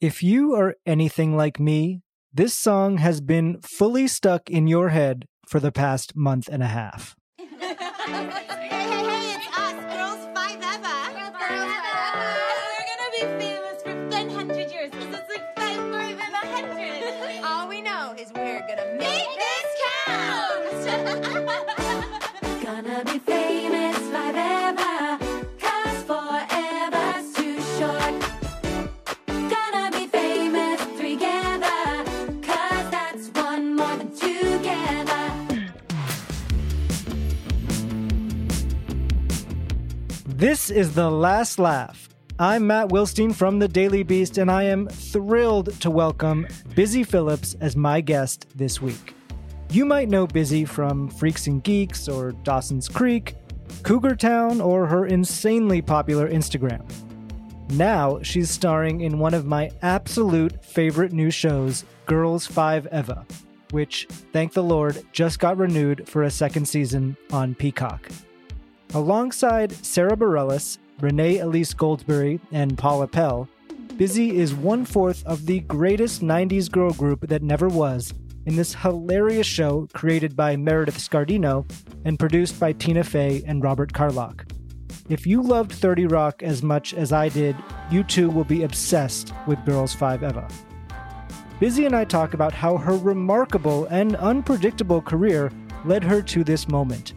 If you are anything like me, this song has been fully stuck in your head for the past month and a half. hey, hey, hey, it's us, Girls Five Eva. Girls Five Eva. We're gonna be famous for 100 years because it's like five more than a hundred. All we know is we're gonna make Make this count. Gonna be famous This is The Last Laugh. I'm Matt Wilstein from The Daily Beast, and I am thrilled to welcome Busy Philipps as my guest this week. You might know Busy from Freaks and Geeks or Dawson's Creek, Cougar Town, or her insanely popular Instagram. Now she's starring in one of my absolute favorite new shows, Girls 5 Eva, which, thank the Lord, just got renewed for a second season on Peacock. Alongside Sara Bareilles, Renee Elise Goldsberry, and Paula Pell, Busy is one fourth of the greatest 90s girl group that never was in this hilarious show created by Meredith Scardino and produced by Tina Fey and Robert Carlock. If you loved 30 Rock as much as I did, you too will be obsessed with Girls 5 Eva. Busy and I talk about how her remarkable and unpredictable career led her to this moment.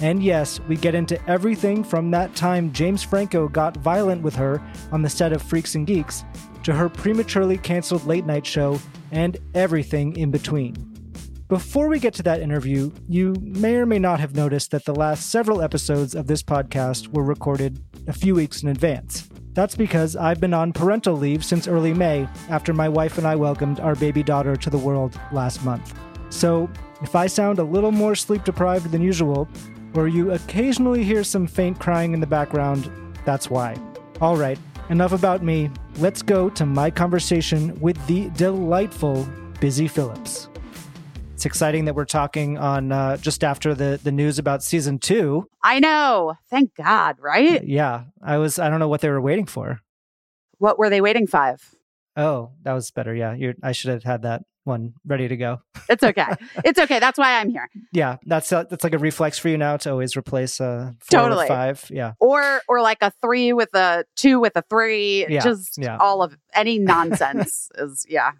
And yes, we get into everything from that time James Franco got violent with her on the set of Freaks and Geeks to her prematurely canceled late night show and everything in between. Before we get to that interview, you may or may not have noticed that the last several episodes of this podcast were recorded a few weeks in advance. That's because I've been on parental leave since early May after my wife and I welcomed our baby daughter to the world last month. So, if I sound a little more sleep deprived than usual, or you occasionally hear some faint crying in the background, that's why. All right, enough about me. Let's go to my conversation with the delightful Busy Philipps. It's exciting that we're talking on uh, just after the the news about season two. I know. Thank God, right? Yeah, I was. I don't know what they were waiting for. What were they waiting five? Oh, that was better. Yeah, you're, I should have had that one ready to go. It's okay. it's okay. That's why I'm here. Yeah, that's uh, that's like a reflex for you now to always replace a four Totally. with five. Yeah, Or or like a three with a two with a three. Yeah, Just yeah. all of any nonsense is yeah.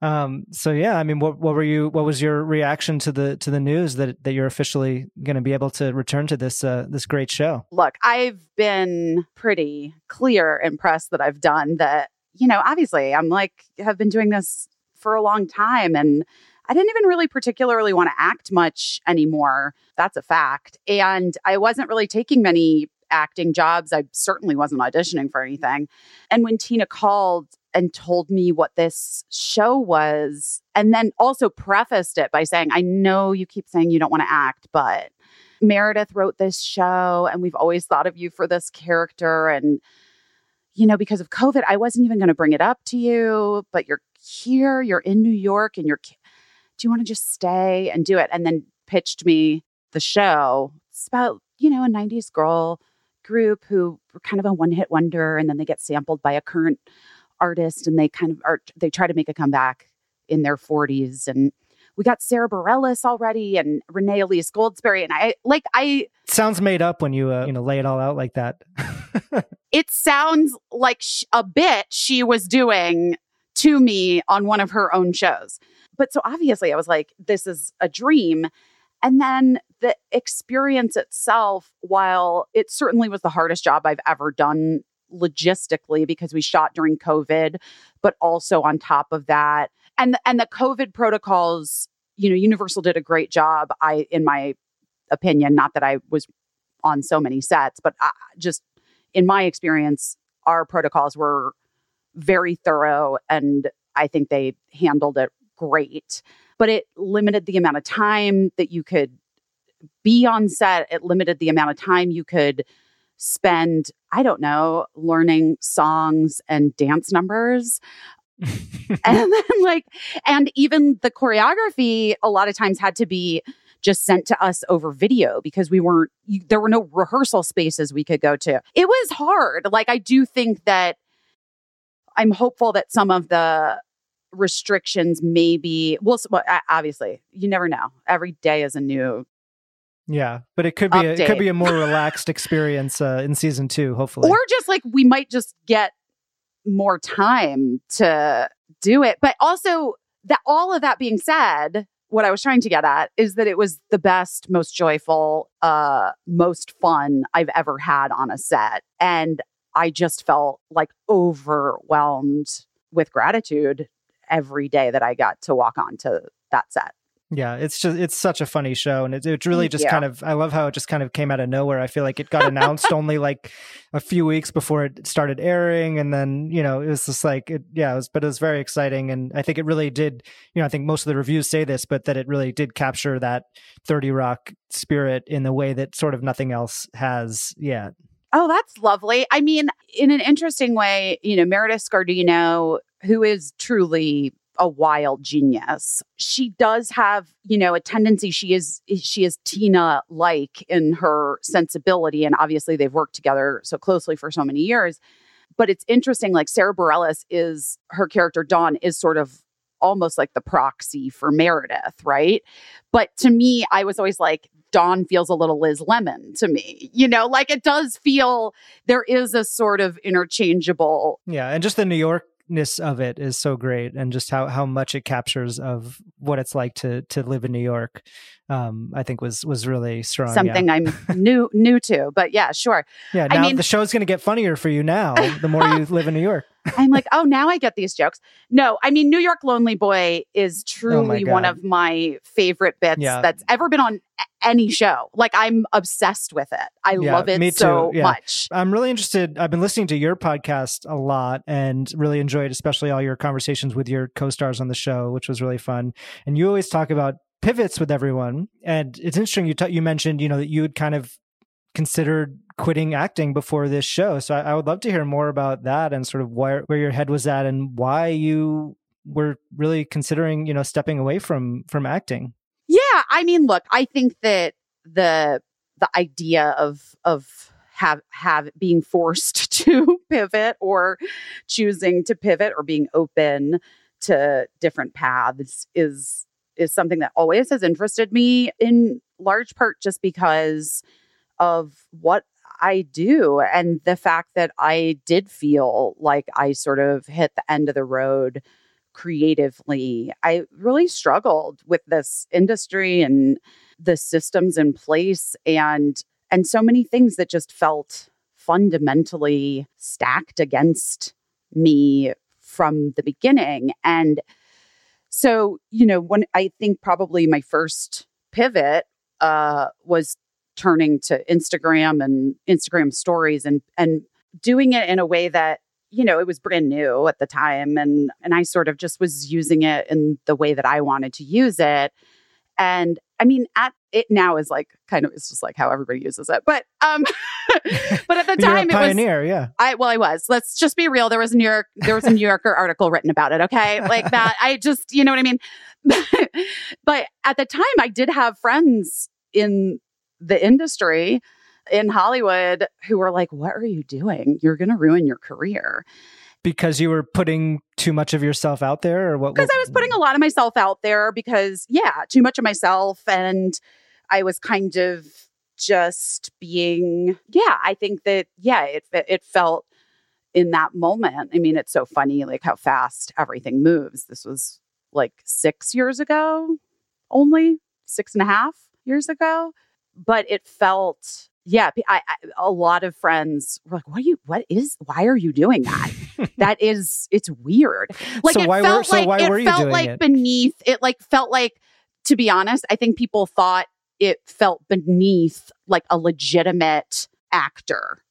Um, so yeah, I mean, what what were you? What was your reaction to the to the news that that you're officially going to be able to return to this uh, this great show? Look, I've been pretty clear and pressed that I've done that, you know, obviously I'm like have been doing this for a long time and I didn't even really particularly want to act much anymore. That's a fact. And I wasn't really taking many acting jobs. I certainly wasn't auditioning for anything. And when Tina called and told me what this show was, and then also prefaced it by saying, I know you keep saying you don't want to act, but Meredith wrote this show and we've always thought of you for this character. And, you know, because of COVID, I wasn't even going to bring it up to you, but you're here, you're in New York, and you're, do you want to just stay and do it? And then pitched me the show. It's about, you know, a 90s girl group who were kind of a one hit wonder and then they get sampled by a current artist and they kind of are, they try to make a comeback in their 40s. And we got Sara Bareilles already and Renee Elise Goldsberry. And I like, I, Sounds made up when you uh, you know lay it all out like that. it sounds like sh- a bit she was doing to me on one of her own shows. But so obviously I was like, this is a dream. And then the experience itself, while it certainly was the hardest job I've ever done logistically because we shot during COVID, but also on top of that, and and the COVID protocols, you know, Universal did a great job. I, in my opinion, not that I was on so many sets, but I, just in my experience, our protocols were very thorough and I think they handled it great. But it limited the amount of time that you could be on set. It limited the amount of time you could spend, I don't know, learning songs and dance numbers. and then like and even the choreography a lot of times had to be just sent to us over video because we weren't there were no rehearsal spaces we could go to it was hard like i do think that i'm hopeful that some of the restrictions maybe well well, obviously you never know. Every day is a new Yeah, but it could be a, it could be a more relaxed experience uh, in season two, hopefully. or just like we might just get more time to do it. But also that all of that being said what i was trying to get at is that it was the best most joyful uh most fun i've ever had on a set. And i just felt like overwhelmed with gratitude every day that i got to walk onto that set yeah, it's just it's such a funny show, and it, it really just you. kind of I love how it just kind of came out of nowhere. I feel like it got announced only like a few weeks before it started airing, and then you know it was just like it, yeah, it was, but it was very exciting, and I think it really did. You know, I think most of the reviews say this, but that it really did capture that Thirty Rock spirit in the way that sort of nothing else has yet. Oh, that's lovely. I mean, in an interesting way, you know, Meredith Scardino, who is truly a wild genius, she does have, you know, a tendency. She is she is Tina like in her sensibility, and obviously they've worked together so closely for so many years. But it's interesting. Like Sara Bareilles is her character Dawn is sort of almost like the proxy for Meredith, right? But to me, I was always like, Dawn feels a little Liz Lemon to me. You know, like it does feel there is a sort of interchangeable. Yeah, and just the New Yorkness of it is so great, and just how how much it captures of what it's like to to live in New York. Um, I think was was really strong. yeah. something I'm new new to. But yeah, sure. Yeah, I mean- the show's going to get funnier for you now. The more you live in New York, I'm like, oh, now I get these jokes. No, I mean, New York Lonely Boy is Oh truly one God. of my favorite bits Yeah. that's ever been on any show. Like I'm obsessed with it. I Yeah, love it me so yeah. much. I'm really interested. I've been listening to your podcast a lot and really enjoyed, especially all your conversations with your co-stars on the show, which was really fun. And you always talk about pivots with everyone, and it's interesting. You ta- you mentioned you know that you had kind of considered quitting acting before this show, so I, I would love to hear more about that and sort of where where your head was at and why you were really considering you know stepping away from from acting. Yeah, I mean, look, I think that the the idea of of have have being forced to pivot or choosing to pivot or being open to different paths is is something that always has interested me in large part just because of what I do and the fact that I did feel like I sort of hit the end of the road creatively. I really struggled with this industry and the systems in place and and so many things that just felt fundamentally stacked against me from the beginning and so you know when i think probably my first pivot uh was turning to instagram and instagram stories and and doing it in a way that you know it was brand new at the time and and i sort of just was using it in the way that i wanted to use it and i mean at it now is like kind of it's just like how everybody uses it but um but at the time it was pioneer, yeah. I well, I was. Let's just be real. There was a New York, there was a New Yorker article written about it. Okay, like that. I just, you know what I mean. but at the time, I did have friends in the industry in Hollywood who were like, "What are you doing? You're going to ruin your career." Because you were putting too much of yourself out there, or what? Because I was putting a lot of myself out there. Because yeah, too much of myself, and I was kind of just being. Yeah, I think that yeah, it it felt in that moment. I mean, it's so funny, like how fast everything moves. This was like six years ago, only six and a half years ago. But it felt, yeah, I, I, a lot of friends were like, what are you, what is, why are you doing that? that is, it's weird. Like So it why were- felt so like, why it were you felt doing like it? beneath, it like felt like, to be honest, I think people thought it felt beneath like a legitimate actor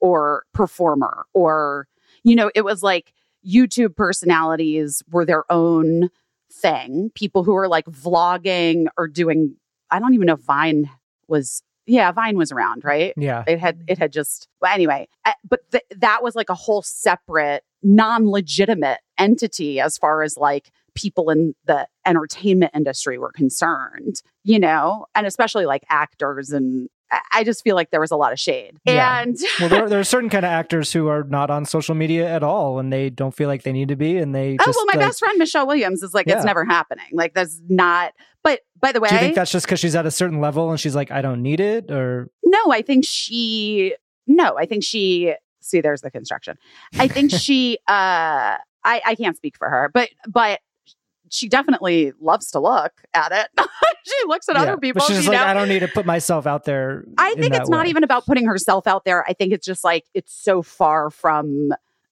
or performer or you know, it was like YouTube personalities were their own thing. People who are like vlogging or doing, I don't even know if Vine was, yeah, Vine was around, right? Yeah. It had it had just but anyway, uh, but th- that was like a whole separate non-legitimate entity as far as like people in the entertainment industry were concerned, you know, and especially like actors and I- just feel like there was a lot of shade. Yeah. And well, there, there are certain kind of actors who are not on social media at all, and they don't feel like they need to be, and they oh just. well, my like- best friend Michelle Williams is like Yeah. it's never happening. Like that's not. But by the way, Do you think that's just because she's at a certain level and she's like, I don't need it, or No, I think she no, I think she see there's the construction. I think she uh I I can't speak for her, but but she definitely loves to look at it. she looks at Yeah. other people, But she's just like, know? I don't need to put myself out there. I think it's not way." even about putting herself out there. I think it's just like it's so far from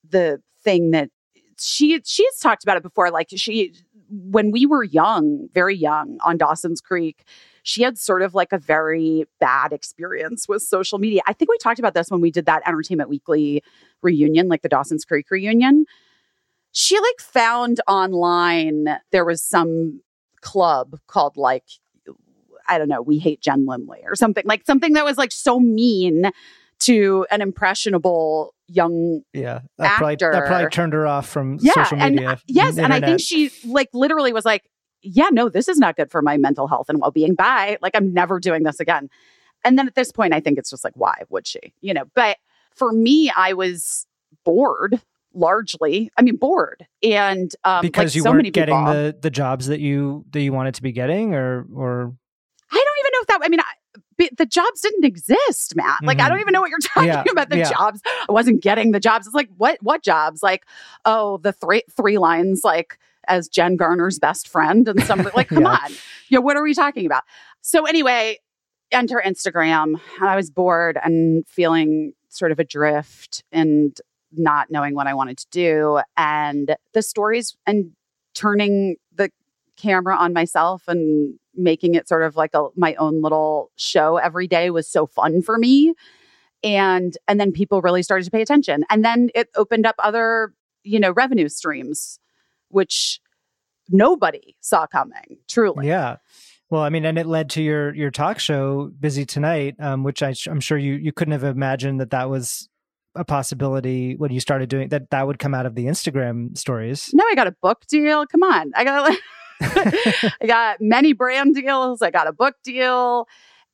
the thing that she she's talked about it before. Like she when we were young, very young on Dawson's Creek, she had sort of like a very bad experience with social media. I think we talked about this when we did that Entertainment Weekly reunion, like the Dawson's Creek reunion. She like found online there was some club called like I don't know, we hate Jen Lindley or something like something that was like so mean to an impressionable young Yeah, that probably, that probably turned her off from yeah social and media. uh, yes and i think she like literally was like yeah no this is not good for my mental health and well-being. Bye. Like i'm never doing this again. And then at this point i think it's just like why would she you know? But for me i was bored largely i mean bored. And um because like you so weren't getting people, the the jobs that you that you wanted to be getting, or or i don't even know if that i mean the jobs didn't exist, Matt. Like, I don't Mhm. even know what you're talking Yeah, about. The yeah. jobs. I wasn't getting the jobs. It's like, what, what jobs? Like, oh, the three, three lines, like as Jen Garner's best friend and some, like, come Yeah. on. You know, what are we talking about? So anyway, enter Instagram. I was bored and feeling sort of adrift and not knowing what I wanted to do. And the stories and turning camera on myself and making it sort of like a my own little show every day was so fun for me and and then people really started to pay attention and then it opened up other you know revenue streams which nobody saw coming truly yeah. Well, I mean, and it led to your your talk show, Busy Tonight, um, which I, I'm sure you you couldn't have imagined that that was a possibility when you started doing that. That would come out of the Instagram stories. no i got a book deal come on i got I got many brand deals. I got a book deal.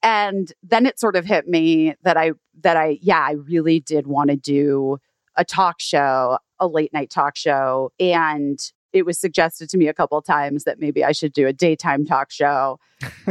And then it sort of hit me that I, that I, yeah, I really did want to do a talk show, a late night talk show. And it was suggested to me a couple of times that maybe I should do a daytime talk show.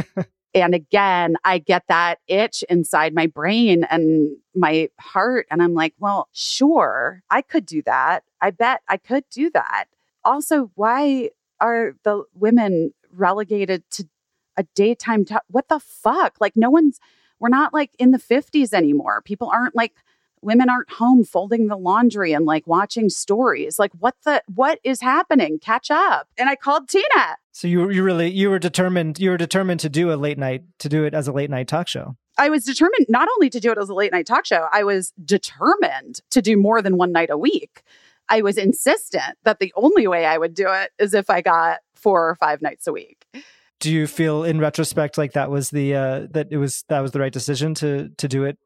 and again, I get that itch inside my brain and my heart. And I'm like, well, sure, I could do that. I bet I could do that. Also, why are the women relegated to a daytime talk? What the fuck? Like, no one's, we're not like in the 50s anymore. People aren't like, women aren't home folding the laundry and like watching stories. Like, what the, what is happening? Catch up. And I called Tina. So you you really you were determined you were determined to do a late night to do it as a late night talk show. I was determined not only to do it as a late night talk show, I was determined to do more than one night a week. I was insistent that the only way I would do it is if I got four or five nights a week. Do you feel in retrospect like that was the uh that it was that was the right decision to to do it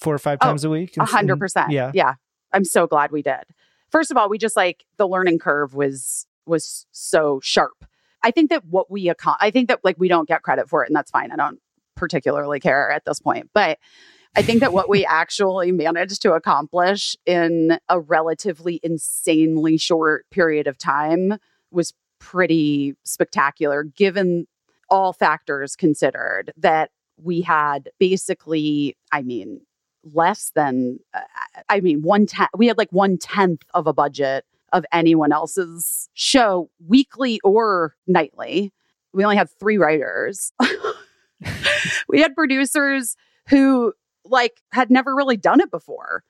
four or five Oh, times a week? A hundred percent. Yeah. Yeah. I'm so glad we did. First of all, we just like the learning curve was was so sharp. I think that what we accom- I think that like we don't get credit for it, and that's fine. I don't particularly care at this point, but I think that what we actually managed to accomplish in a relatively insanely short period of time was pretty spectacular, given all factors considered. That we had basically, I mean, less than uh, i mean one tenth we had like one tenth of a budget of anyone else's show weekly or nightly we only had three writers we had producers who like had never really done it before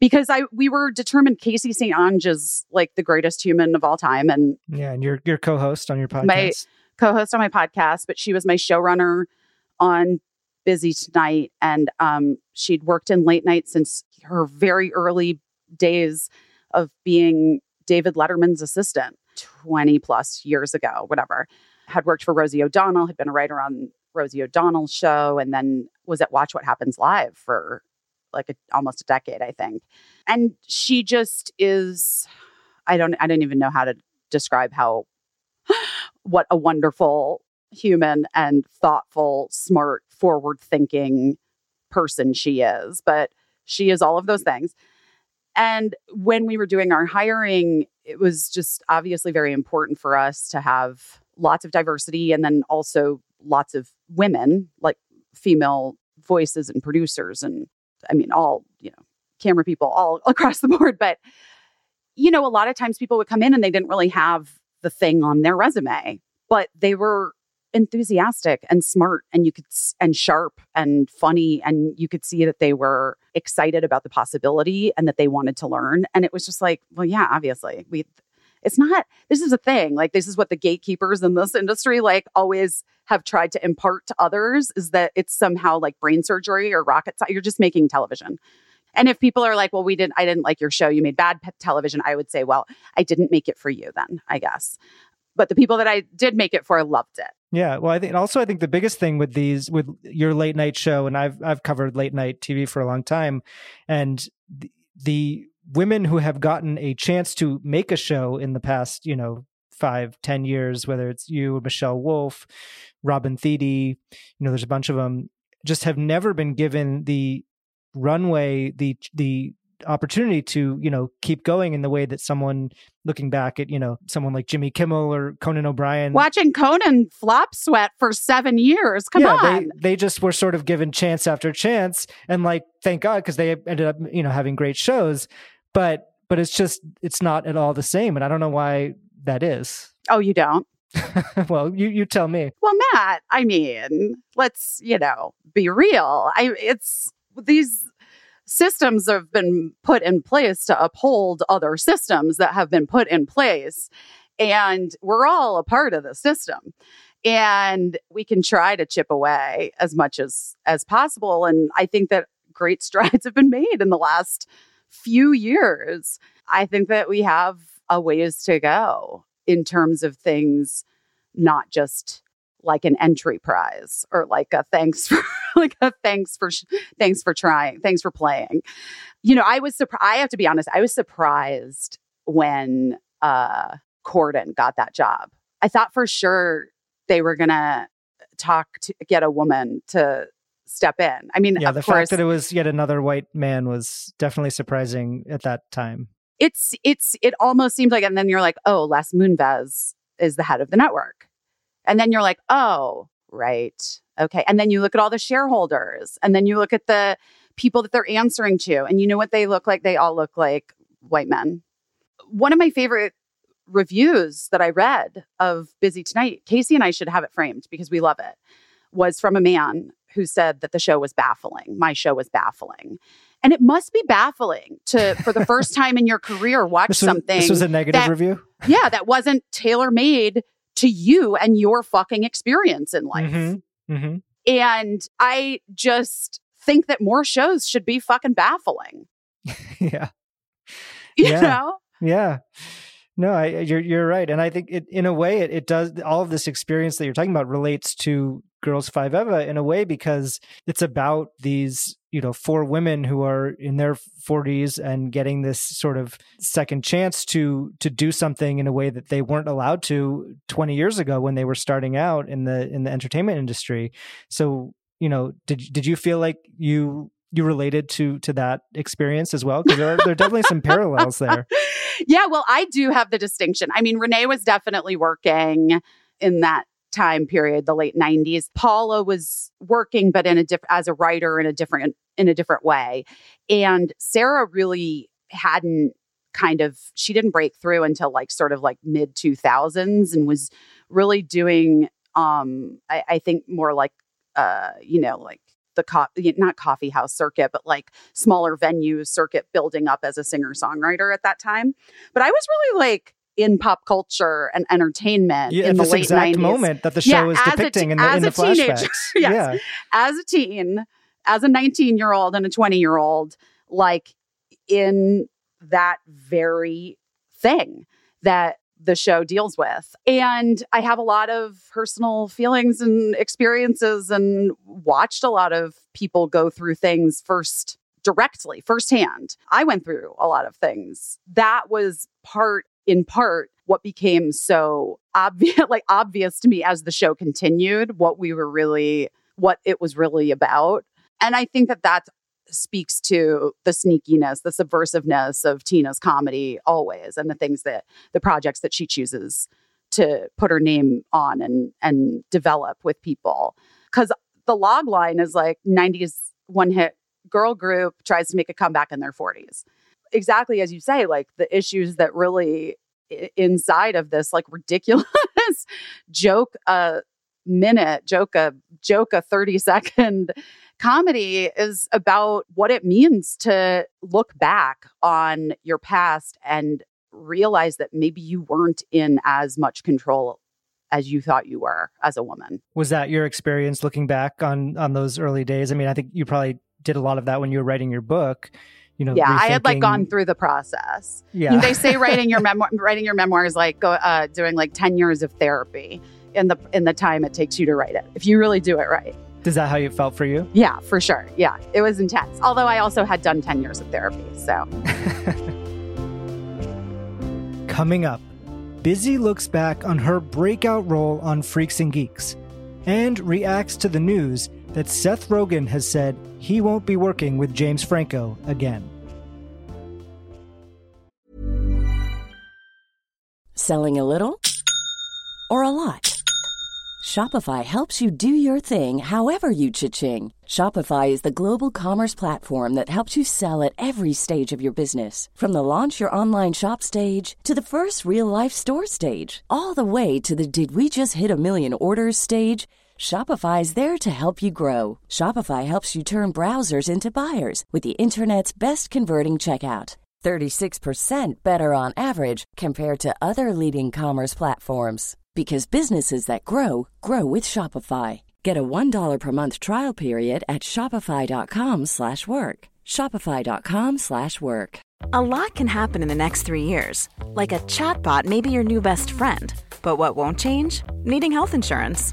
because i we were determined Caissie St. Onge is like the greatest human of all time and Yeah, and your your co-host on your podcast. My- co-host on my podcast, but she was my showrunner on Busy Tonight, and um, she'd worked in late night since her very early days of being David Letterman's assistant 20 plus years ago, whatever. Had worked for Rosie O'Donnell, had been a writer on Rosie O'Donnell show, and then was at Watch What Happens Live for like a, almost a decade, I think. And she just is, I don't, I don't even know how to describe how, what a wonderful human and thoughtful, smart, forward thinking person she is. But she is all of those things. And when we were doing our hiring, it was just obviously very important for us to have lots of diversity and then also lots of women, like female voices and producers and I mean all, you know, camera people all across the board, but you know, a lot of times people would come in and they didn't really have the thing on their resume, but they were enthusiastic and smart and you could and sharp and funny and you could see that they were excited about the possibility and that they wanted to learn. And it was just like well yeah obviously we it's not this is a thing like this is what the gatekeepers in this industry like always have tried to impart to others is that it's somehow like brain surgery or rocket science you're just making television. And if people are like well we didn't i didn't like your show you made bad television i would say well i didn't make it for you then i guess. But the people that i did make it for loved it. Yeah, well, I think also I think the biggest thing with these with your late night show, and I've I've covered late night TV for a long time, and the, the women who have gotten a chance to make a show in the past, you know, five, ten years, whether it's you, or Michelle Wolf, Robin Thede, you know, there's a bunch of them, just have never been given the runway, the the opportunity to you know keep going in the way that someone looking back at you know someone like Jimmy Kimmel or Conan O'Brien watching conan flop sweat for seven years come yeah, on. they they just were sort of given chance after chance, and like thank God because they ended up you know having great shows, but but it's just it's not at all the same, and I don't know why that is. oh you don't well, you you tell me. Well, Matt, I mean, let's, you know, be real. I it's these systems have been put in place to uphold other systems that have been put in place. And we're all a part of the system. And we can try to chip away as much as as possible. And I think that great strides have been made in the last few years. I think that we have a ways to go in terms of things not just like an entry prize or like a thanks for like a thanks for thanks for trying thanks for playing you know i was surprised i have to be honest i was surprised when uh corden got that job i thought for sure they were gonna talk to get a woman to step in. I mean Yeah, of the course fact that it was yet another white man was definitely surprising at that time. it's it's it almost seems like and then you're like oh les moonves is the head of the network. And then you're like oh right okay. And then you look at all the shareholders and then you look at the people that they're answering to and you know what they look like? They all look like white men. One of my favorite reviews that i read of busy tonight Caissie and i should have it framed because we love it was from a man who said that the show was baffling my show was baffling and it must be baffling to for the first time in your career watch This was, something this was a negative that- review. yeah that wasn't tailor made to you and your fucking experience in life Mhm, mhm. and i just think that more shows should be fucking baffling yeah, you Yeah. know yeah. No, I, you're you're right, and I think it in a way it, it does all of this experience that you're talking about relates to Girls Five Eva in a way because it's about these you know four women who are in their 40s and getting this sort of second chance to to do something in a way that they weren't allowed to 20 years ago when they were starting out in the in the entertainment industry. So you know, did did you feel like you you related to to that experience as well? Because there are there are definitely some parallels there. yeah well i do have the distinction i mean renee was definitely working in that time period the late 90s paula was working but in a different as a writer in a different in a different way. And sarah really hadn't kind of she didn't break through until like sort of like mid 2000s and was really doing um I, I think more like uh you know like the co- not coffee house circuit but like smaller venue circuit building up as a singer songwriter at that time. But i was really like in pop culture and entertainment Yeah, in the late exact 90s moment that the show Yeah, is as a depicting te- in the, as in the a teenager. flashbacks. Yes. Yeah. as a teen, as a 19 year old and a 20 year old, like in that very thing that the show deals with. And I have a lot of personal feelings and experiences and watched a lot of people go through things first directly, firsthand. I went through a lot of things. That was part in part what became so obvious like obvious to me as the show continued what we were really what it was really about. And I think that that speaks to the sneakiness, the subversiveness of Tina's comedy always, and the things that the projects that she chooses to put her name on and and develop with people. Because the log line is like 90s one hit girl group tries to make a comeback in their 40s. Exactly as you say, like the issues that really i- inside of this like ridiculous uh, uh, joke a minute, joke a joke a 30 second comedy is about what it means to look back on your past and realize that maybe you weren't in as much control as you thought you were as a woman. Was that your experience looking back on on those early days? I mean, I think you probably did a lot of that when you were writing your book. You know, yeah, I had like gone through the process. Yeah, They say writing your memoir, writing your memoir is like go, uh, doing like ten years of therapy in the in the time it takes you to write it. If you really do it right. is that how you felt for you? Yeah, for sure. Yeah, it was intense. Although I also had done ten years of therapy, so Coming up, Busy looks back on her breakout role on Freaks and Geeks and reacts to the news that Seth Rogen has said he won't be working with James Franco again. Selling a little or a lot? Shopify helps you do your thing however you cha-ching. Shopify is the global commerce platform that helps you sell at every stage of your business. From the launch your online shop stage to the first real life store stage, all the way to the did we just hit a million orders stage. Shopify is there to help you grow. Shopify helps you turn browsers into buyers with the internet's best converting checkout. 36% better on average compared to other leading commerce platforms because businesses that grow grow with Shopify. Get a $1 per month trial period at shopify.com/work. work. shopify.com/work. A lot can happen in the next three years. Like a chatbot may be your new best friend. But what won't change? Needing health insurance.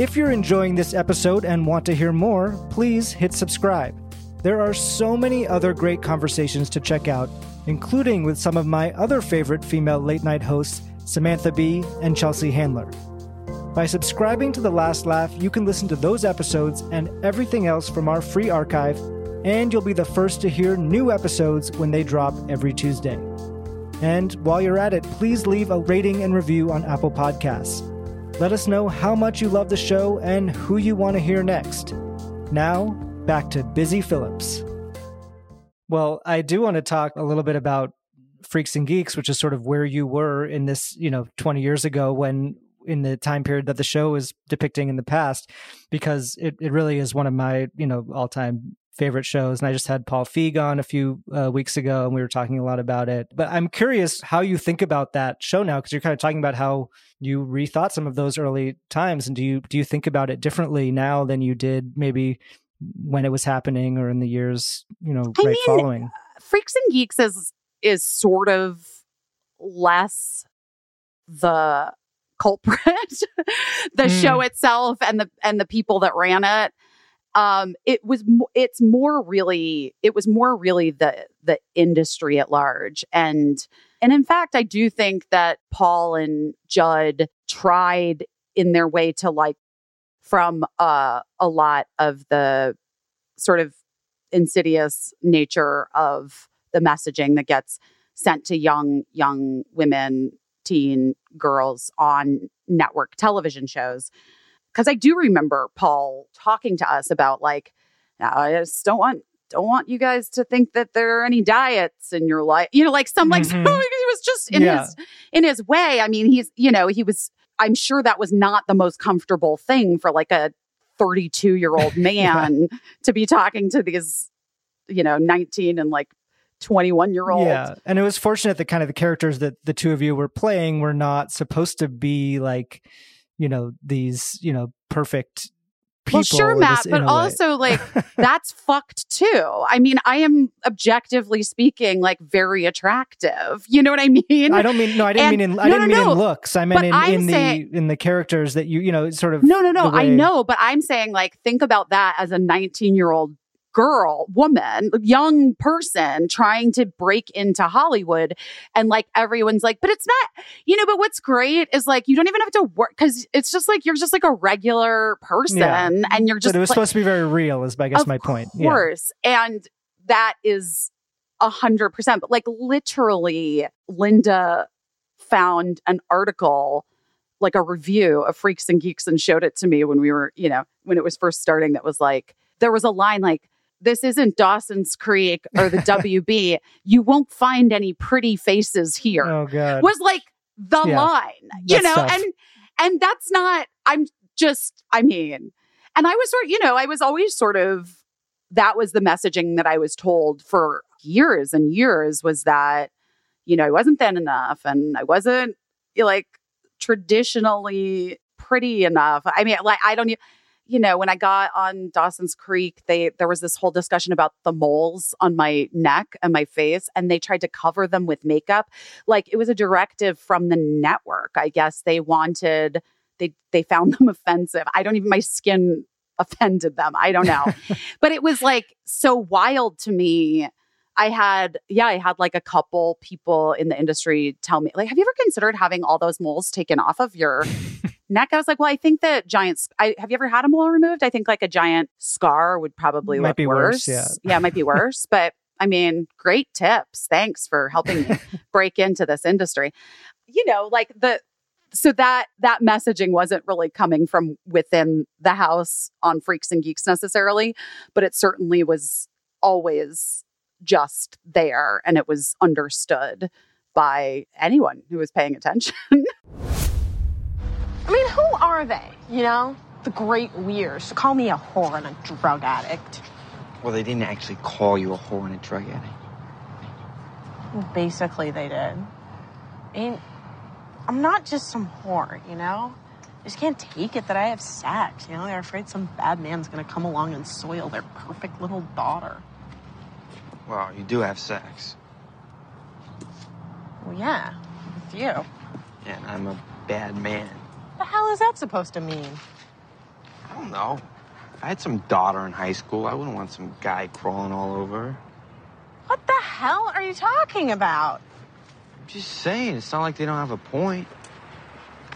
If you're enjoying this episode and want to hear more, please hit subscribe. There are so many other great conversations to check out, including with some of my other favorite female late night hosts, Samantha Bee and Chelsea Handler. By subscribing to The Last Laugh, you can listen to those episodes and everything else from our free archive, and you'll be the first to hear new episodes when they drop every Tuesday. And while you're at it, please leave a rating and review on Apple Podcasts. Let us know how much you love the show and who you want to hear next. Now, back to Busy Philipps. Well, I do want to talk a little bit about Freaks and Geeks, which is sort of where you were in this, you know, 20 years ago when in the time period that the show is depicting in the past, because it, it really is one of my, you know, all time favorite shows. And I just had Paul Feig on a few uh, weeks ago and we were talking a lot about it. But I'm curious how you think about that show now, because you're kind of talking about how you rethought some of those early times. And do you, do you think about it differently now than you did maybe when it was happening or in the years, you know, I right mean, following? Freaks and Geeks is is sort of less the culprit, the Mm. show itself and the and the people that ran it. Um, it was it's more really it was more really the the industry at large. And and in fact I do think that Paul and Judd tried in their way to like from uh, a lot of the sort of insidious nature of the messaging that gets sent to young young women teen girls on network television shows because i do remember paul talking to us about like i just don't want don't want you guys to think that there are any diets in your life you know like some like Mhm. so he was just in Yeah. his in his way. I mean, he's you know he was. I'm sure that was not the most comfortable thing for like a 32 year old man to be talking to these, you know, 19 and like 21 year old. Yeah, and it was fortunate that kind of the characters that the two of you were playing were not supposed to be like, you know, these you know perfect people. Well, sure, Matt, but also like that's fucked too. I mean, I am objectively speaking like very attractive. You know what I mean? I don't mean no. I didn't And- mean in. I no, didn't no, mean no. in looks. I meant But in, I'm in the saying- in the characters that you you know sort of. No, no, no. the I know, but I'm saying like think about that as a 19 year old girl, woman, young person trying to break into Hollywood and like everyone's like, but it's not, you know, but what's great is like you don't even have to work cuz it's just like you're just like a regular person Yeah. and you're just but it was like- supposed to be very real. Is I guess my point. Of course. And that is a hundred percent. But like literally, Linda found an article, like a review of Freaks and Geeks, and showed it to me when we were, you know, when it was first starting. That was like, there was a line like, this isn't Dawson's Creek or the WB. You won't find any pretty faces here Oh god. was like the Yeah. line, you That's know, tough. and and that's not. I'm just. I mean, and I was sort. You know, I was always sort of. That was the messaging that I was told for years and years was that, you know, I wasn't thin enough and I wasn't like traditionally pretty enough. I mean, like I don't. e- You know, when I got on Dawson's Creek, they there was this whole discussion about the moles on my neck and my face, and they tried to cover them with makeup. Like it was a directive from the network i guess. They wanted they they found them offensive. I don't even my skin offended them. I don't know. But it was like so wild to me. I had yeah i had like a couple people in the industry tell me like have you ever considered having all those moles taken off of your neck i was like well i think that giant I, have you ever had a mole removed i think like a giant scar would probably Might look be worse, yeah. yeah it might be worse but I mean, great tips. Thanks for helping me break into this industry. You know, like the so that that messaging wasn't really coming from within the house on Freaks and Geeks necessarily, but it certainly was always just there and it was understood by anyone who was paying attention. I mean, who are they? You know? The great weirds. To call me a whore and a drug addict. Well, they didn't actually call you a whore and a drug addict. Basically, they did. I mean, I'm not just some whore, you know? I just can't take it that I have sex. You know, they're afraid some bad man's gonna come along and soil their perfect little daughter. Well, you do have sex. Well, yeah, with you. And I'm a bad man. What the hell is that supposed to mean? I don't know. If I had some daughter in high school, I wouldn't want some guy crawling all over her. What the hell are you talking about? I'm just saying, it's not like they don't have a point.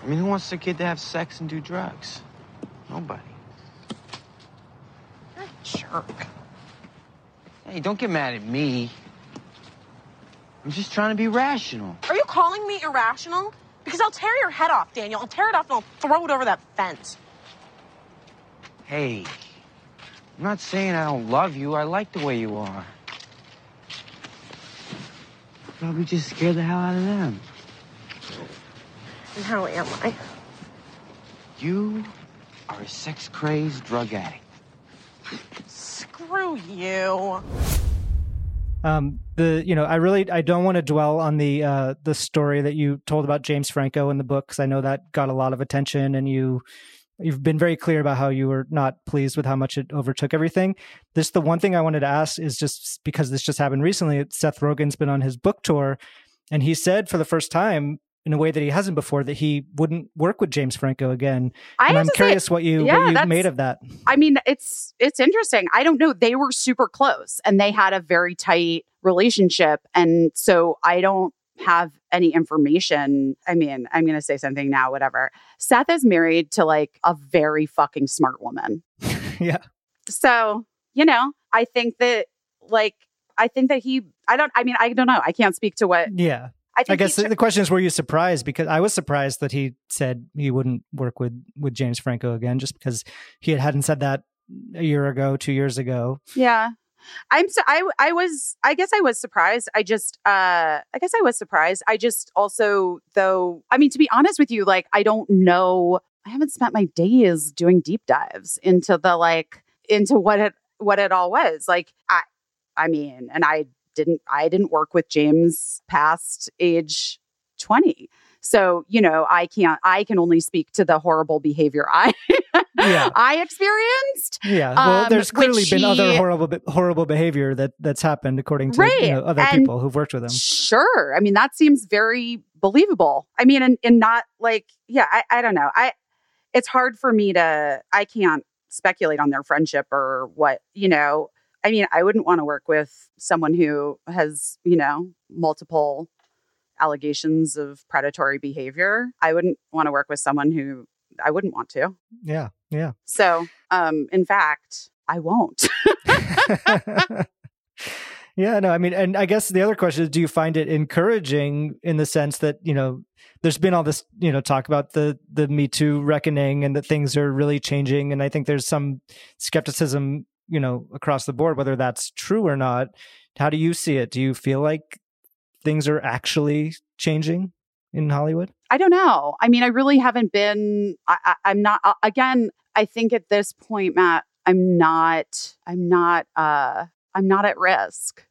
I mean, who wants their kid to have sex and do drugs? Nobody. You're a jerk. Hey, don't get mad at me. I'm just trying to be rational. Are you calling me irrational? Because I'll tear your head off, Daniel. I'll tear it off and I'll throw it over that fence. Hey, I'm not saying I don't love you. I like the way you are. Probably just scared the hell out of them. And how am I? You are a sex crazed drug addict. Screw you. Um, the you know I really I don't want to dwell on the uh the story that you told about James Franco in the book because I know that got a lot of attention and you you've been very clear about how you were not pleased with how much it overtook everything. This the one thing I wanted to ask is just because this just happened recently. Seth Rogen's been on his book tour, and he said for the first time in a way that he hasn't before that he wouldn't work with James Franco again. I and I'm to say- curious what you yeah, what you made of that. I mean, it's it's interesting. I don't know. They were super close and they had a very tight relationship. And so I don't have any information. I mean, I'm gonna say something now, whatever. Seth is married to like a very fucking smart woman. yeah. So, you know, I think that like I think that he I don't I mean, I don't know. I can't speak to what Yeah. I think I guess he the, question is, were you surprised? Because I was surprised that he said he wouldn't work with with James Franco again, just because he had, hadn't said that a year ago, two years ago. Yeah. I'm so I I was I guess I was surprised. I just uh I guess I was surprised. I just also though I mean to be honest with you like I don't know I haven't spent my days doing deep dives into the like into what it what it all was. Like I I mean and I didn't I didn't work with James past age 20. So, you know, I can't I can only speak to the horrible behavior I Yeah. I experienced. Yeah, well, Um, there's clearly which been other horrible horrible behavior that that's happened according to Right, you know, other and- people who've worked with him. Sure. I mean, that seems very believable. I mean, and, and not like, yeah, I, I don't know. I it's hard for me to I can't speculate on their friendship or what, you know. I mean, I wouldn't want to work with someone who has, you know, multiple allegations of predatory behavior. I wouldn't want to work with someone who I wouldn't want to. Yeah, yeah. So, um, in fact, I won't. yeah, no, I mean, and I guess the other question is do you find it encouraging in the sense that, you know, there's been all this, you know, talk about the the Me Too reckoning and that things are really changing and I think there's some skepticism, you know, across the board whether that's true or not. How do you see it? Do you feel like things are actually changing in Hollywood? I don't know. I mean, I really haven't been. I, I'm not. Uh, again, I think at this point, Matt, I'm not. I'm not. uh I'm not at risk.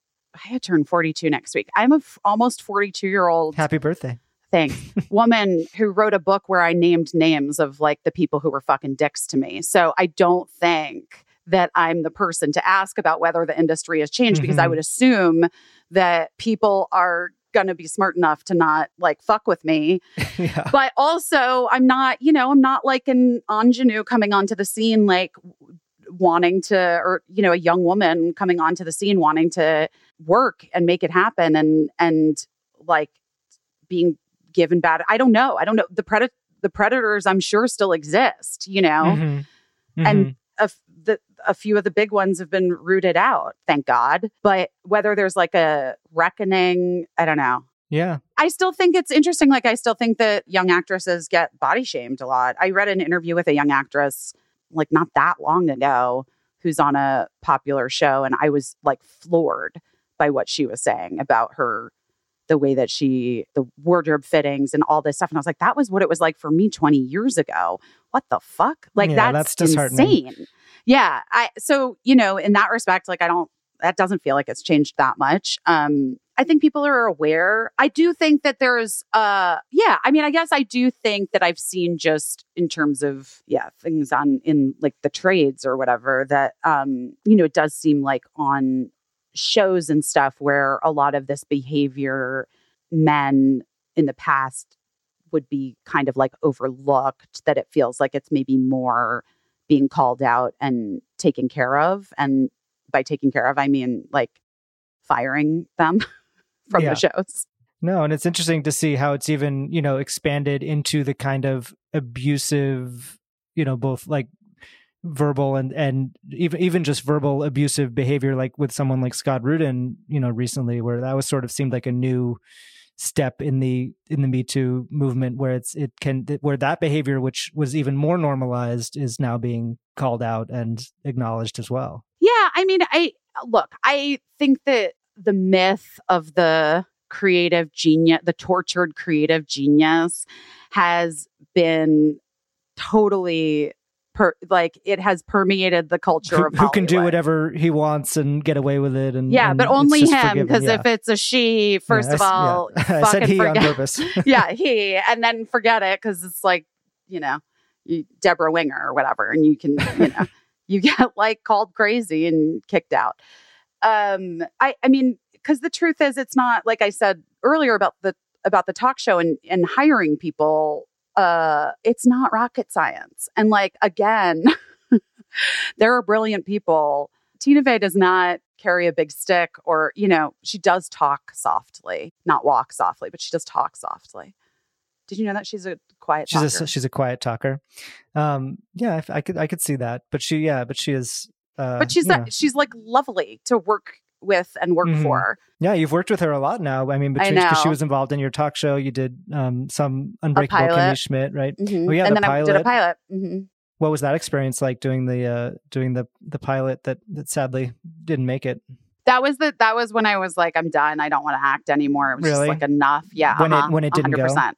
I turn 42 next week. I'm a f- almost 42 year old Happy birthday. thing woman who wrote a book where I named names of like the people who were fucking dicks to me. So I don't think that I'm the person to ask about whether the industry has changed because I Mhm. would assume that people are going to be smart enough to not like fuck with me yeah. but also I'm not, you know, I'm not like an ingenue coming onto the scene, like wanting to, or you know, a young woman coming onto the scene wanting to work and make it happen, and and like being given bad. I don't know. I don't know. The predator the predators, I'm sure, still exist. You know, Mhm. Mhm. and a, f- the, a few of the big ones have been rooted out, thank God. But whether there's like a reckoning, I don't know. yeah. I still think it's interesting. Like, I still think that young actresses get body shamed a lot. I read an interview with a young actress, like, not that long ago, who's on a popular show. And I was like floored by what she was saying about her, the way that she, the wardrobe fittings and all this stuff. And I was like, that was what it was like for me 20 years ago. What the fuck? Like, Yeah, that's, that's disheartening. insane. Yeah. I, so, you know, in that respect, like, I don't, that doesn't feel like it's changed that much. Um, I think people are aware. I do think that there's uh yeah, I mean I guess I do think that I've seen just in terms of yeah, things on in like the trades or whatever that um you know it does seem like on shows and stuff where a lot of this behavior men in the past would be kind of like overlooked that it feels like it's maybe more being called out and taken care of and by taking care of I mean like firing them from Yeah. the shows. No, and it's interesting to see how it's even, you know, expanded into the kind of abusive, you know, both like verbal and and even even just verbal abusive behavior like with someone like Scott Rudin, you know, recently where that was sort of seemed like a new step in the in the Me Too movement where it's it can where that behavior which was even more normalized is now being called out and acknowledged as well. Yeah, I mean, I look, I think that the myth of the creative genius, the tortured creative genius has been totally per like it has permeated the culture Who, of who can do whatever he wants and get away with it and Yeah, and but only him because yeah. if it's a she, first Yeah, of s- yeah. all, I said he on purpose. yeah, he, and then forget it because it's like you know, you, Debra Winger or whatever, and you can you know you get like called crazy and kicked out. Um, I I mean, because the truth is, it's not like I said earlier about the about the talk show and and hiring people. Uh, it's not rocket science, and like again, there are brilliant people. Tina Fey does not carry a big stick, or you know, she does talk softly, not walk softly, but she does talk softly. Did you know that she's a quiet she's talker? a she's a quiet talker. Um, yeah, I, I could I could see that, but she yeah, but she is. Uh, but she's that, know. she's like lovely to work with and work Mhm. for. yeah. You've worked with her a lot now. I mean, between because she was involved in your talk show, you did um some Unbreakable pilot. Kimmy Schmidt, right? Mhm. Oh yeah, and the then I did a pilot. pilot. hmm What was that experience like doing the uh, doing the the pilot that that sadly didn't make it? That was the that was when I was like, I'm done. I don't want to act anymore. It was Really? just like enough. Yeah. When it- uh-huh, when it didn't go? 100%.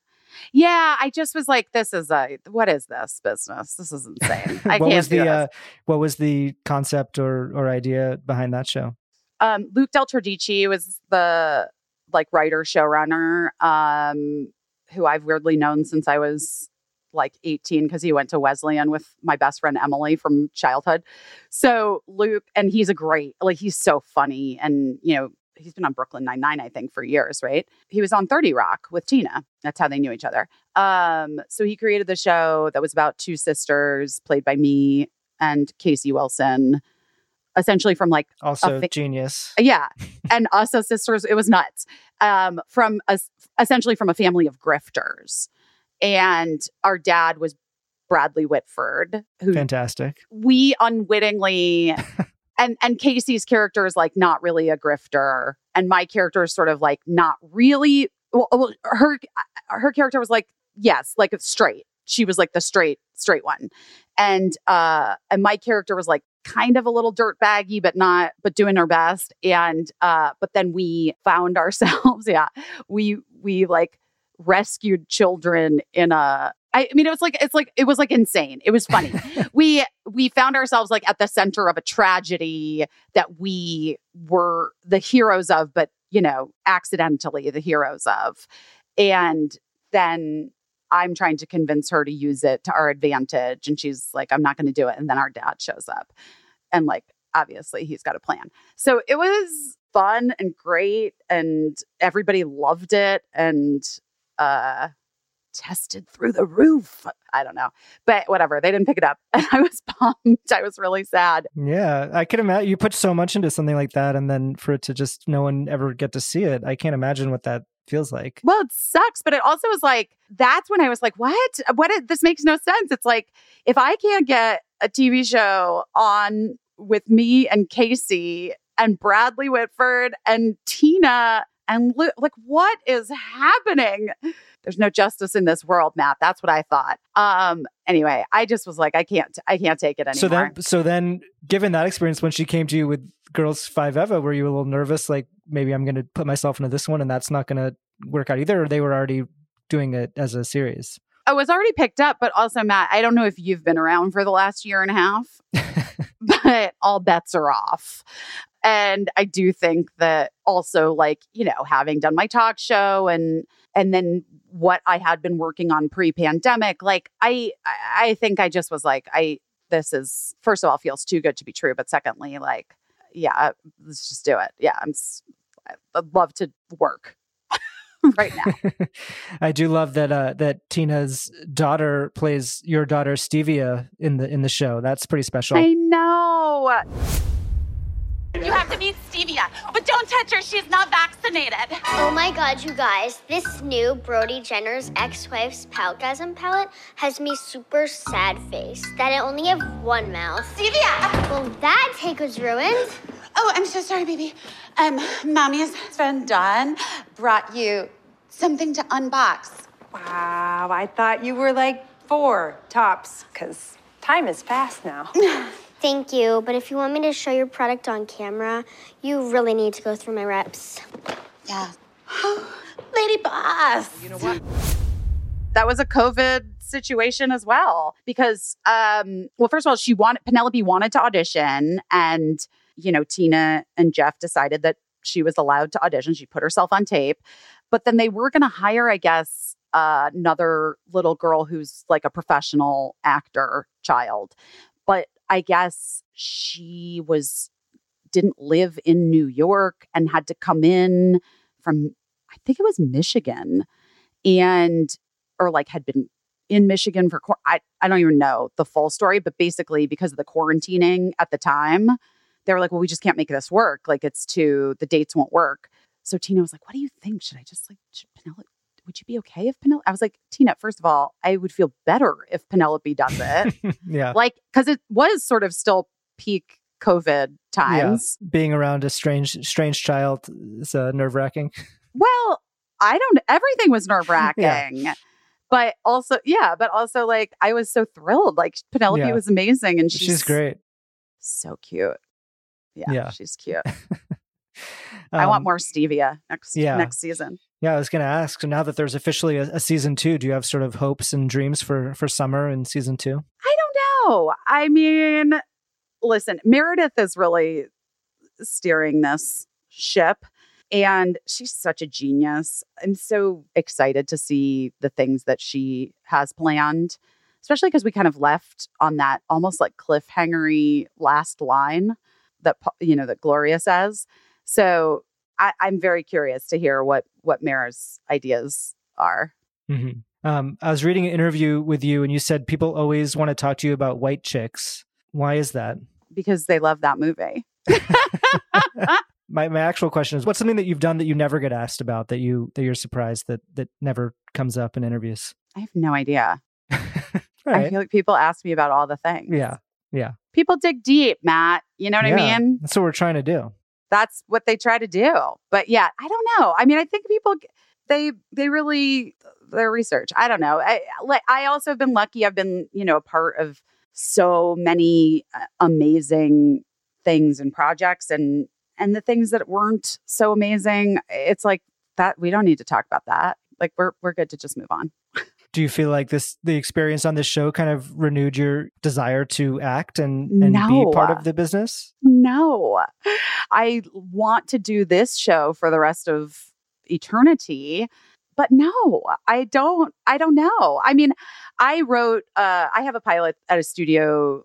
Yeah, I just was like, this is a what is this business? This is insane. I what can't was do the this. uh, what was the concept or or idea behind that show? Um, Luke Del Tredici was the like writer showrunner, um, who I've weirdly known since I was like 18 because he went to Wesleyan with my best friend Emily from childhood. So Luke, and he's a great, like he's so funny, and you know he's been on Brooklyn Nine Nine I think for years, right? He was on 30 Rock with Tina. That's how they knew each other. Um, so he created the show that was about two sisters played by me and Casey Wilson, essentially from like Also fa- genius. yeah. And us as sisters, it was nuts. Um, from us essentially from a family of grifters. And our dad was Bradley Whitford, who Fantastic. we unwittingly and and Casey's character is like not really a grifter. And my character is sort of like not really well, well her her character was like, yes, like straight. She was like the straight, straight one. And uh and my character was like kind of a little dirt baggy, but not but doing her best. And uh but then we found ourselves, yeah. We we like rescued children in a I mean it was like it's like it was like insane. It was funny. we we found ourselves like at the center of a tragedy that we were the heroes of, but you know, accidentally the heroes of. And then I'm trying to convince her to use it to our advantage. And she's like, I'm not going to do it. And then our dad shows up. And like, obviously, he's got a plan. So it was fun and great. And everybody loved it. And, uh, tested through the roof. I don't know, but whatever. They didn't pick it up. And I was bummed. I was really sad. Yeah, I can imagine you put so much into something like that, and then for it to just no one ever get to see it, I can't imagine what that feels like. Well, it sucks, but it also was like that's when I was like, "What? What? Is, this makes no sense." It's like if I can't get a TV show on with me and Casey and Bradley Whitford and Tina and like, what is happening? There's no justice in this world, Matt. That's what I thought. Um. Anyway, I just was like, I can't. I can't take it anymore. So then, so then, given that experience, when she came to you with Girls Five Eva, were you a little nervous? Like maybe I'm going to put myself into this one, and that's not going to work out either. Or they were already doing it as a series. Oh, I was already picked up, but also Matt, I don't know if you've been around for the last year and a half, but all bets are off. And I do think that also like, you know, having done my talk show and and then what I had been working on pre-pandemic, like I I think I just was like, I this is first of all feels too good to be true, but secondly, like, yeah, let's just do it. Yeah, I'm I'd love to work right now. I do love that uh, that Tina's daughter plays your daughter Stevia in the in the show. That's pretty special. I know. You have to meet Stevia, but don't touch her. She's not vaccinated. Oh my god, you guys. This new Brody Jenner's ex-wife's Palgasm palette has me super sad face that I only have one mouth. Stevia! Well, that take was ruined. Oh, I'm so sorry, baby. Um, mommy's friend Dawn brought you something to unbox. Wow, I thought you were like four tops, because time is fast now. Thank you, but if you want me to show your product on camera, you really need to go through my reps. Yeah. Lady Boss. You know what? That was a COVID situation as well because um well first of all she wanted Penelope wanted to audition and you know Tina and Jeff decided that she was allowed to audition she put herself on tape but then they were going to hire I guess uh, another little girl who's like a professional actor child but I guess she was didn't live in New York and had to come in from I think it was Michigan and or like had been in Michigan for I I don't even know the full story but basically because of the quarantining at the time they were like well we just can't make this work. Like it's too the dates won't work. So Tina was like what do you think? Should I just like should Penelope would you be okay if Penelope I was like Tina first of all I would feel better if Penelope does it yeah. like because it was sort of still peak COVID times. Yeah. Being around a strange strange child is uh, nerve wracking. Well, I don't. Everything was nerve wracking, but also, yeah, but also like I was so thrilled. Like Penelope Yeah. was amazing and she's, She's great. So cute. Yeah, Yeah. she's cute. I want Um, more Stevia next yeah. next season. Yeah, I was going to ask. So now that there's officially a, a season two, do you have sort of hopes and dreams for for summer in season two? I don't know. I mean, listen, Meredith is really steering this ship and she's such a genius. I'm so excited to see the things that she has planned, especially because we kind of left on that almost like cliffhangery last line that you know that Gloria says. So I, I'm very curious to hear what what Mara's ideas are. hmm Um, I was reading an interview with you, and you said people always want to talk to you about white chicks. Why is that? because they love that movie. My my actual question is, what's something that you've done that you never get asked about that you that you're surprised that that never comes up in interviews? I have no idea. All I feel like people ask me about all the things. Yeah, yeah, People dig deep, Matt. You know what Yeah, I mean? That's what we're trying to do. That's what they try to do. But yeah, I don't know. I mean, I think people they they really their research. I don't know. I like I also have been lucky. I've been, you know, a part of so many uh, amazing things and projects and and the things that weren't so amazing, it's like that we don't need to talk about that. Like we're we're good to just move on. Do you feel like this the experience on this show kind of renewed your desire to act and and be part of the business? No, I want to do this show for the rest of eternity. But no, I don't. I don't know. I mean, I wrote. Uh, I have a pilot at a studio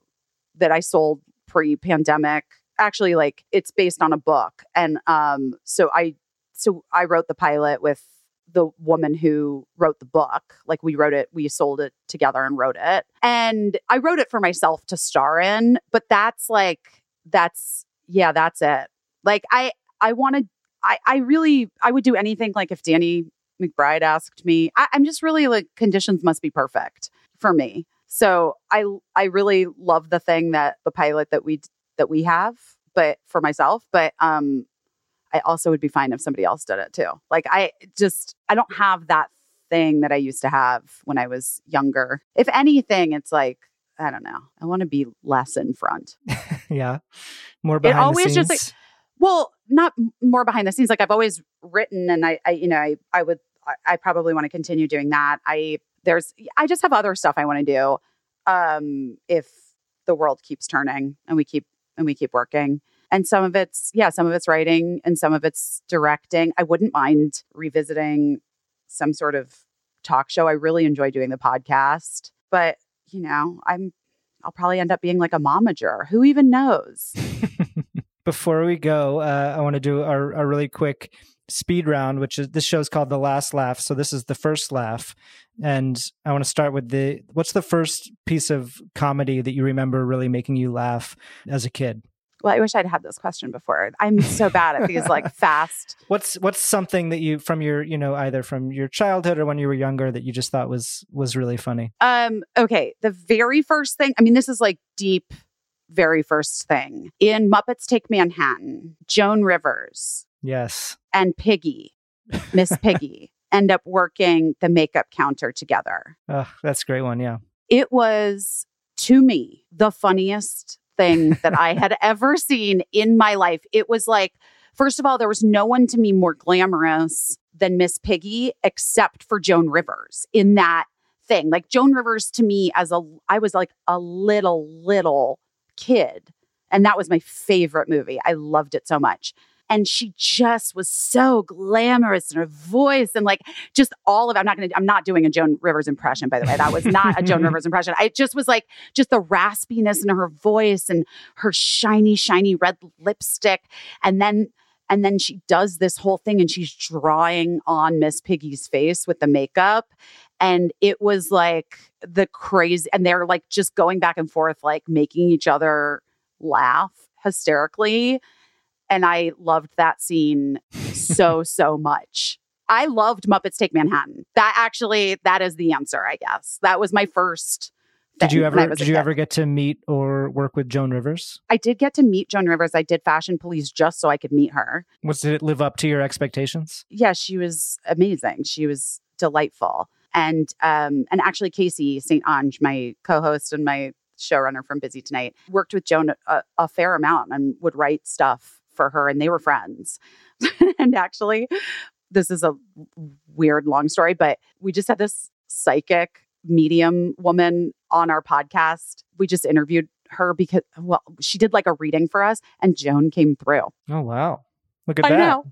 that I sold pre-pandemic. Actually, like it's based on a book, and um, so I, so I wrote the pilot with the woman who wrote the book. Like we wrote it, we sold it together and wrote it. And I wrote it for myself to star in, but that's like that's yeah, that's it. Like I I wanted I I really I would do anything like if Danny McBride asked me. I, I'm just really like conditions must be perfect for me. So I I really love the thing that the pilot that we that we have, but for myself, but um I also would be fine if somebody else did it too. Like I just I don't have that thing that I used to have when I was younger. If anything, it's like I don't know. I want to be less in front. yeah, more behind it always the just like well, not more behind the scenes. Like I've always written, and I, I you know, I I would I, I probably want to continue doing that. I there's I just have other stuff I want to do. Um, if the world keeps turning and we keep and we keep working. And some of it's, yeah, some of it's writing and some of it's directing. I wouldn't mind revisiting some sort of talk show. I really enjoy doing the podcast, but you know, I'm, I'll probably end up being like a momager. Who even knows? Before we go, uh, I want to do our, a really quick speed round, which is this show is called The Last Laugh. So this is the first laugh, and I want to start with the what's the first piece of comedy that you remember really making you laugh as a kid? Well, I wish I'd had this question before. I'm so bad at these like fast. What's what's something that you from your you know either from your childhood or when you were younger that you just thought was was really funny? Um, okay. The very first thing, I mean, this is like deep, very first thing. In Muppets Take Manhattan, Joan Rivers Yes. and Piggy, Miss Piggy, end up working the makeup counter together. Oh, that's a great one. Yeah. It was to me the funniest thing that I had ever seen in my life. It was like, first of all, there was no one to me more glamorous than Miss Piggy except for Joan Rivers in that thing. Like Joan Rivers to me as a I was like a little little kid and that was my favorite movie. I loved it so much. And she just was so glamorous in her voice and like just all of I'm not gonna I'm not doing a Joan Rivers impression, by the way. That was not a Joan Rivers impression. I just was like just the raspiness in her voice and her shiny, shiny red lipstick. And then and then she does this whole thing and she's drawing on Miss Piggy's face with the makeup. And it was like the crazy, and they're like just going back and forth, like making each other laugh hysterically. And I loved that scene so, so much. I loved Muppets Take Manhattan. That actually, that is the answer, I guess. That was my first. Did you thing when I ever did you kid. ever get to meet or work with Joan Rivers? I did get to meet Joan Rivers. I did Fashion Police just so I could meet her. Was did it live up to your expectations? yeah, she was amazing. She was delightful. And um, and actually, Caissie St. Onge, my co-host and my showrunner from Busy Tonight, worked with Joan a, a fair amount and would write stuff for her, and they were friends. and actually, this is a weird long story, but we just had this psychic medium woman on our podcast. We just interviewed her because well, she did like a reading for us, and Joan came through. Oh wow. Look at I that. know.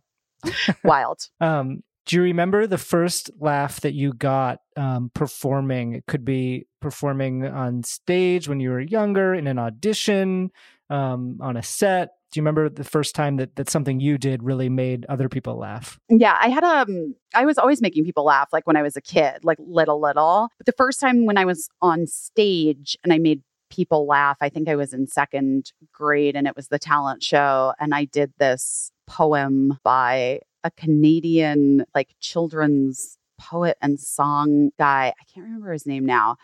Wild. Um, do you remember the first laugh that you got um, performing? It could be performing on stage when you were younger, in an audition, um, on a set. Do you remember the first time that, that something you did really made other people laugh? Yeah, I had um I was always making people laugh like when I was a kid, like little little. But the first time when I was on stage and I made people laugh, I think I was in second grade and it was the talent show and I did this poem by a Canadian like children's poet and song guy. I can't remember his name now.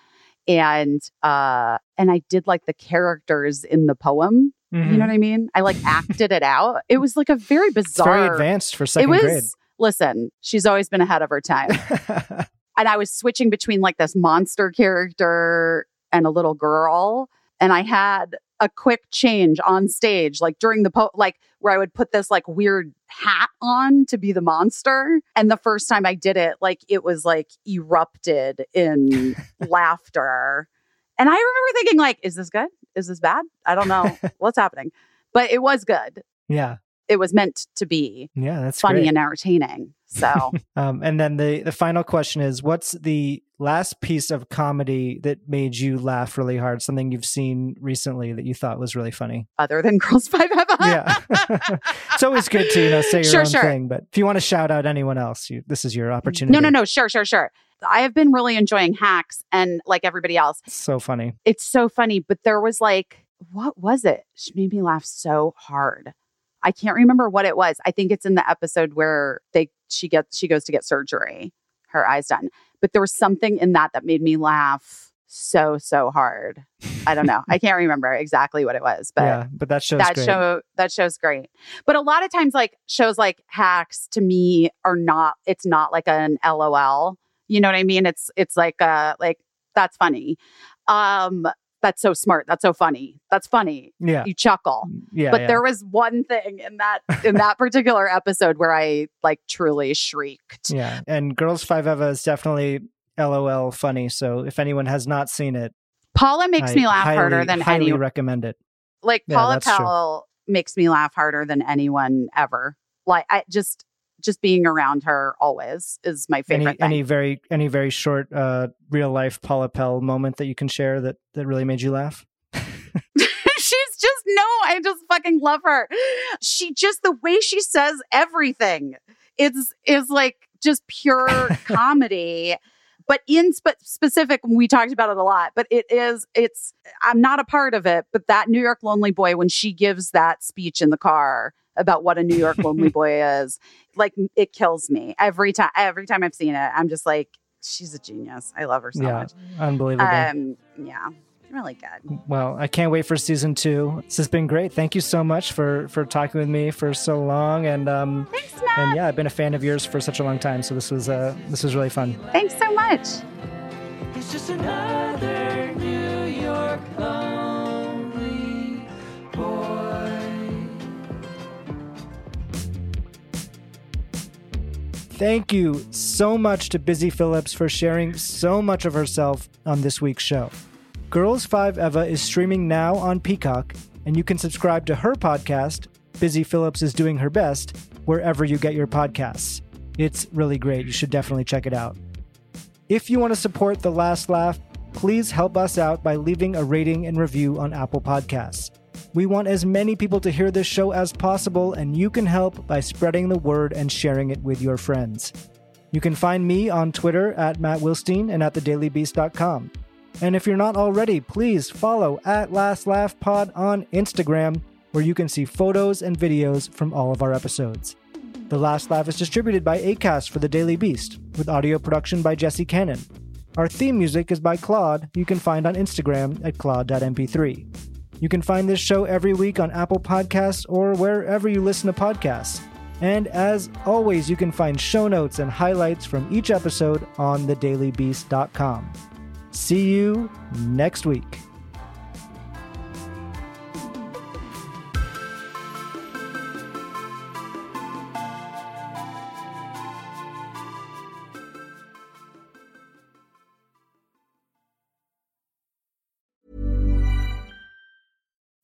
And uh and I did like the characters in the poem. You know what I mean? I like acted it out. It was like a very Mm-hmm. It's bizarre very advanced for second it was grade. listen she's always been ahead of her time and i was switching between like this monster character and a little girl and i had a quick change on stage like during the po- like where i would put this like weird hat on to be the monster and the first time i did it like it was like erupted in laughter and i remember thinking like is this good is this bad i don't know what's happening but it was good yeah. it was meant to be Yeah, that's funny great. and entertaining. So Um, and then the the final question is, what's the last piece of comedy that made you laugh really hard? Something you've seen recently that you thought was really funny? other than Girls Five Eva, Yeah, it's always good to you know say your Sure, own sure. thing. But if you want to shout out anyone else, you, this is your opportunity. no, no, no, sure, sure, sure. I have been really enjoying hacks, and like everybody else, So funny. it's so funny. But there was like, what was it? She made me laugh so hard. I can't remember what it was. I think it's in the episode where they she gets she goes to get surgery, her eyes done. But there was something in that that made me laugh so so hard. I don't know. I can't remember exactly what it was, but yeah, but that shows that great. show that show's great but a lot of times like shows like hacks to me are not it's not like an lol you know what i mean it's it's like uh like that's funny um that's so smart that's so funny that's funny yeah, you chuckle mm, yeah. but yeah. there was one thing in that in that particular episode where i like truly shrieked Yeah, and Girls Five Eva is definitely LOL funny. So if anyone has not seen it, paula makes I me laugh highly, harder than highly anyone recommend it. like Yeah, Paula that's true. Makes me laugh harder than anyone ever. Like I just just being around her always is my favorite Any thing. any very any very short uh real life Paula Pell moment that you can share that that really made you laugh? She's just no, I just fucking love her. She just the way she says everything It's is like just pure comedy. But in spe- specific, we talked about it a lot. But it is, it's. I'm not a part of it. But that New York Lonely Boy, when she gives that speech in the car about what a New York Lonely Boy is, like it kills me every time. Every time I've seen it, I'm just like, she's a genius. I love her so yeah, much. unbelievable. Um, yeah, really good. well, I can't wait for season two. This has been great. Thank you so much for for talking with me for so long, and um, Thanks, Matt. and yeah, I've been a fan of yours for such a long time. So this was uh this was really fun. Thanks so much. It's just another New York Thank you so much to Busy Philipps for sharing so much of herself on this week's show. Girls 5 Eva is streaming now on Peacock, and you can subscribe to her podcast, Busy Philipps is Doing Her Best, wherever you get your podcasts. It's really great. You should definitely check it out. If you want to support The Last Laugh, please help us out by leaving a rating and review on Apple Podcasts. We want as many people to hear this show as possible, and you can help by spreading the word and sharing it with your friends. You can find me on Twitter at Matt Wilstein and at thedailybeast.com. And if you're not already, please follow at Last Laugh Pod on Instagram, where you can see photos and videos from all of our episodes. The Last Laugh is distributed by ACAST for The Daily Beast, with audio production by Jesse Cannon. Our theme music is by Claude, you can find on Instagram at claude.mp3. You can find this show every week on Apple Podcasts or wherever you listen to podcasts. And as always, you can find show notes and highlights from each episode on thedailybeast.com. See you next week.